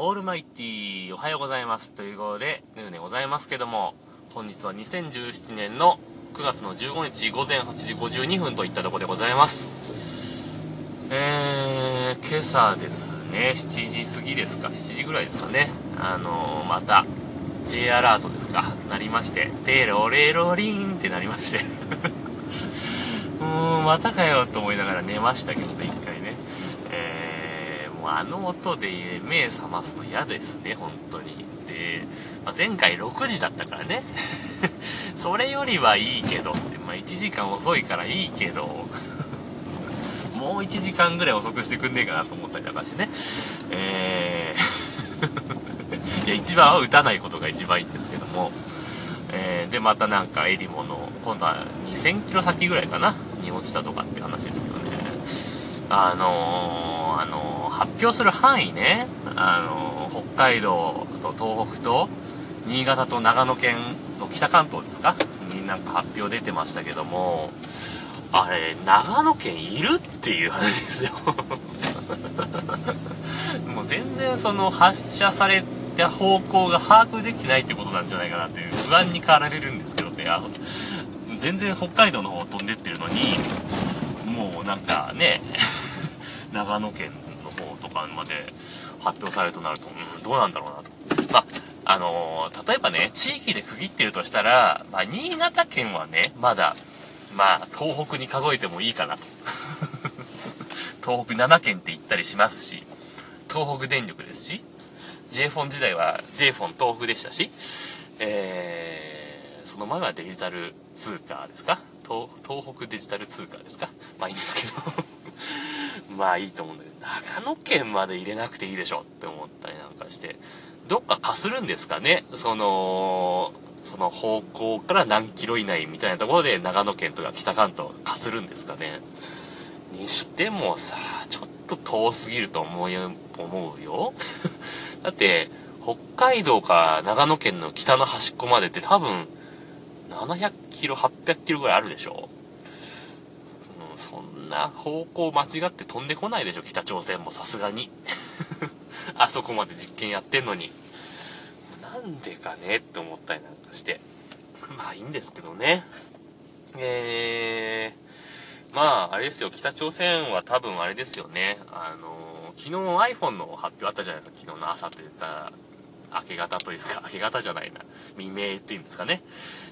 オールマイティーおはようございます。ということで、ヌーでございますけども、本日は2017年の9月の15日午前8時52分といったところでございます。えー、今朝ですね、7時過ぎですか、7時ぐらいですかね、あのー、また、J アラートですか、なりまして、テロレロリンってなりまして うーん、またかよと思いながら寝ましたけどね、あの音で目覚ますの嫌ですね、本当に。で、まあ、前回6時だったからね。それよりはいいけどって、まあ、1時間遅いからいいけど、もう1時間ぐらい遅くしてくんねえかなと思ったりとかしてね。えー いや、一番は打たないことが一番いいんですけども。えー、で、またなんかエリモの、今度は2000キロ先ぐらいかな、に落ちたとかって話ですけどね。あのー、あのー、発表する範囲ね、あのー、北海道と東北と、新潟と長野県と北関東ですか？になんか発表出てましたけども、あれ、長野県いる？っていう話ですよ。もう全然その発射された方向が把握できてないってことなんじゃないかなっていう不安に駆られるんですけどね、あの、全然北海道の方飛んでってるのに、もうなんかね長野県の方とかまで発表されるとなると、うん、どうなんだろうなと。まあ、あのー、例えばね、地域で区切ってるとしたら、まあ、新潟県はね、まだ、まあ、東北に数えてもいいかなと。東北7県って言ったりしますし、東北電力ですし、j フォン時代は j フォン東北でしたし、えー、その前はデジタル通貨ですか？東東北デジタル通貨ですか？まあいいんですけど まあいいと思うんだけど、長野県まで入れなくていいでしょって思ったりなんかして、どっかかするんですかね？その、その方向から何キロ以内みたいなところで長野県とか北関東かするんですかね？にしてもさ、ちょっと遠すぎると思うよ、思うよ。だって、北海道か長野県の北の端っこまでって多分、700キロ、800キロぐらいあるでしょ、そんな方向間違って飛んでこないでしょ、北朝鮮もさすがに。あそこまで実験やってんのに。なんでかねって思ったりなんかして。まあいいんですけどね。えー、まああれですよ、北朝鮮は多分あれですよね。あの昨日 iPhone の発表あったじゃないですか、昨日の朝というか、明け方というか、明け方じゃないな、未明っていうんですかね。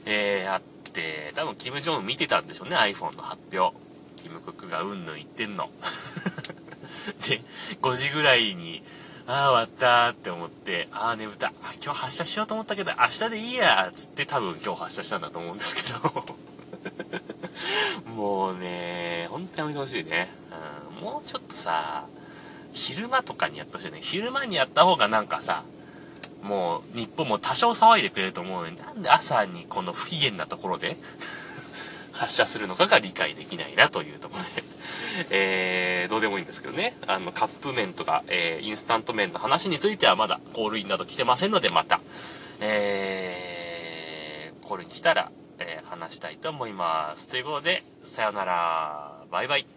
えー、あって、多分キム・ジョン見てたんでしょうね、iPhone の発表。ティム・クックがうんぬん言ってんの。で、5時ぐらいに、ああ、終わったって思って、ああ、眠た。今日発射しようと思ったけど、明日でいいやつって多分今日発射したんだと思うんですけど。もうね、ほんとやめてほしいね。うん、もうちょっとさ、昼間とかにやってほしいね。昼間にやった方がなんかさ、もう日本も多少騒いでくれると思うのに、なんで朝にこの不機嫌なところで？発射するのかが理解できないなというところで えー、どうでもいいんですけどね。あの、カップ麺とか、えー、インスタント麺の話についてはまだコールインなど来てませんので、また、えー、コールイン来たら、えー、話したいと思います。ということで、さよなら。バイバイ。